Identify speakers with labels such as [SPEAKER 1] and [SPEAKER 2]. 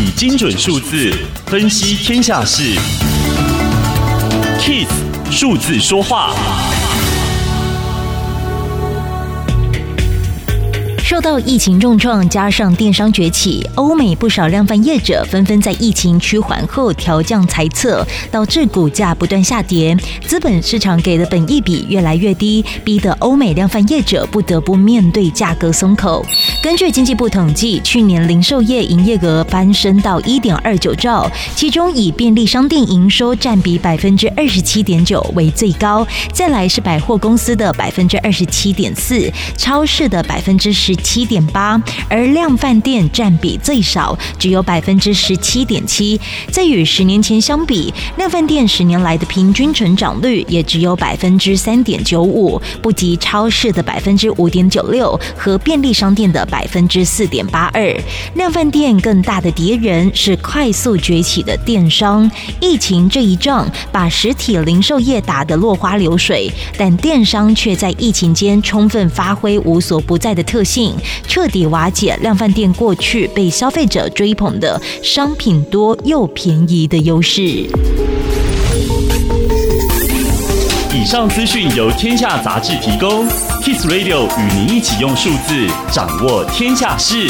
[SPEAKER 1] 以精准数字分析天下事，KIS 数字说话。
[SPEAKER 2] 受到疫情重创，加上电商崛起，欧美不少量贩业者纷纷在疫情趋缓后调降财测，导致股价不断下跌。资本市场给的本益比越来越低，逼得欧美量贩业者不得不面对价格松口。根据经济部统计，去年零售业营业额攀升到一点二九兆，其中以便利商店营收占比百分之二十七点九为最高，再来是百货公司的百分之二十七点四，超市的百分之十。七点八，而量贩店占比最少，只有百分之十七点七。在与十年前相比，量贩店十年来的平均成长率也只有百分之三点九五，不及超市的百分之五点九六和便利商店的百分之四点八二。量贩店更大的敌人是快速崛起的电商。疫情这一仗把实体零售业打得落花流水，但电商却在疫情间充分发挥无所不在的特性。彻底瓦解量贩店过去被消费者追捧的商品多又便宜的优势。
[SPEAKER 1] 以上资讯由天下杂志提供，Kiss Radio 与您一起用数字掌握天下事。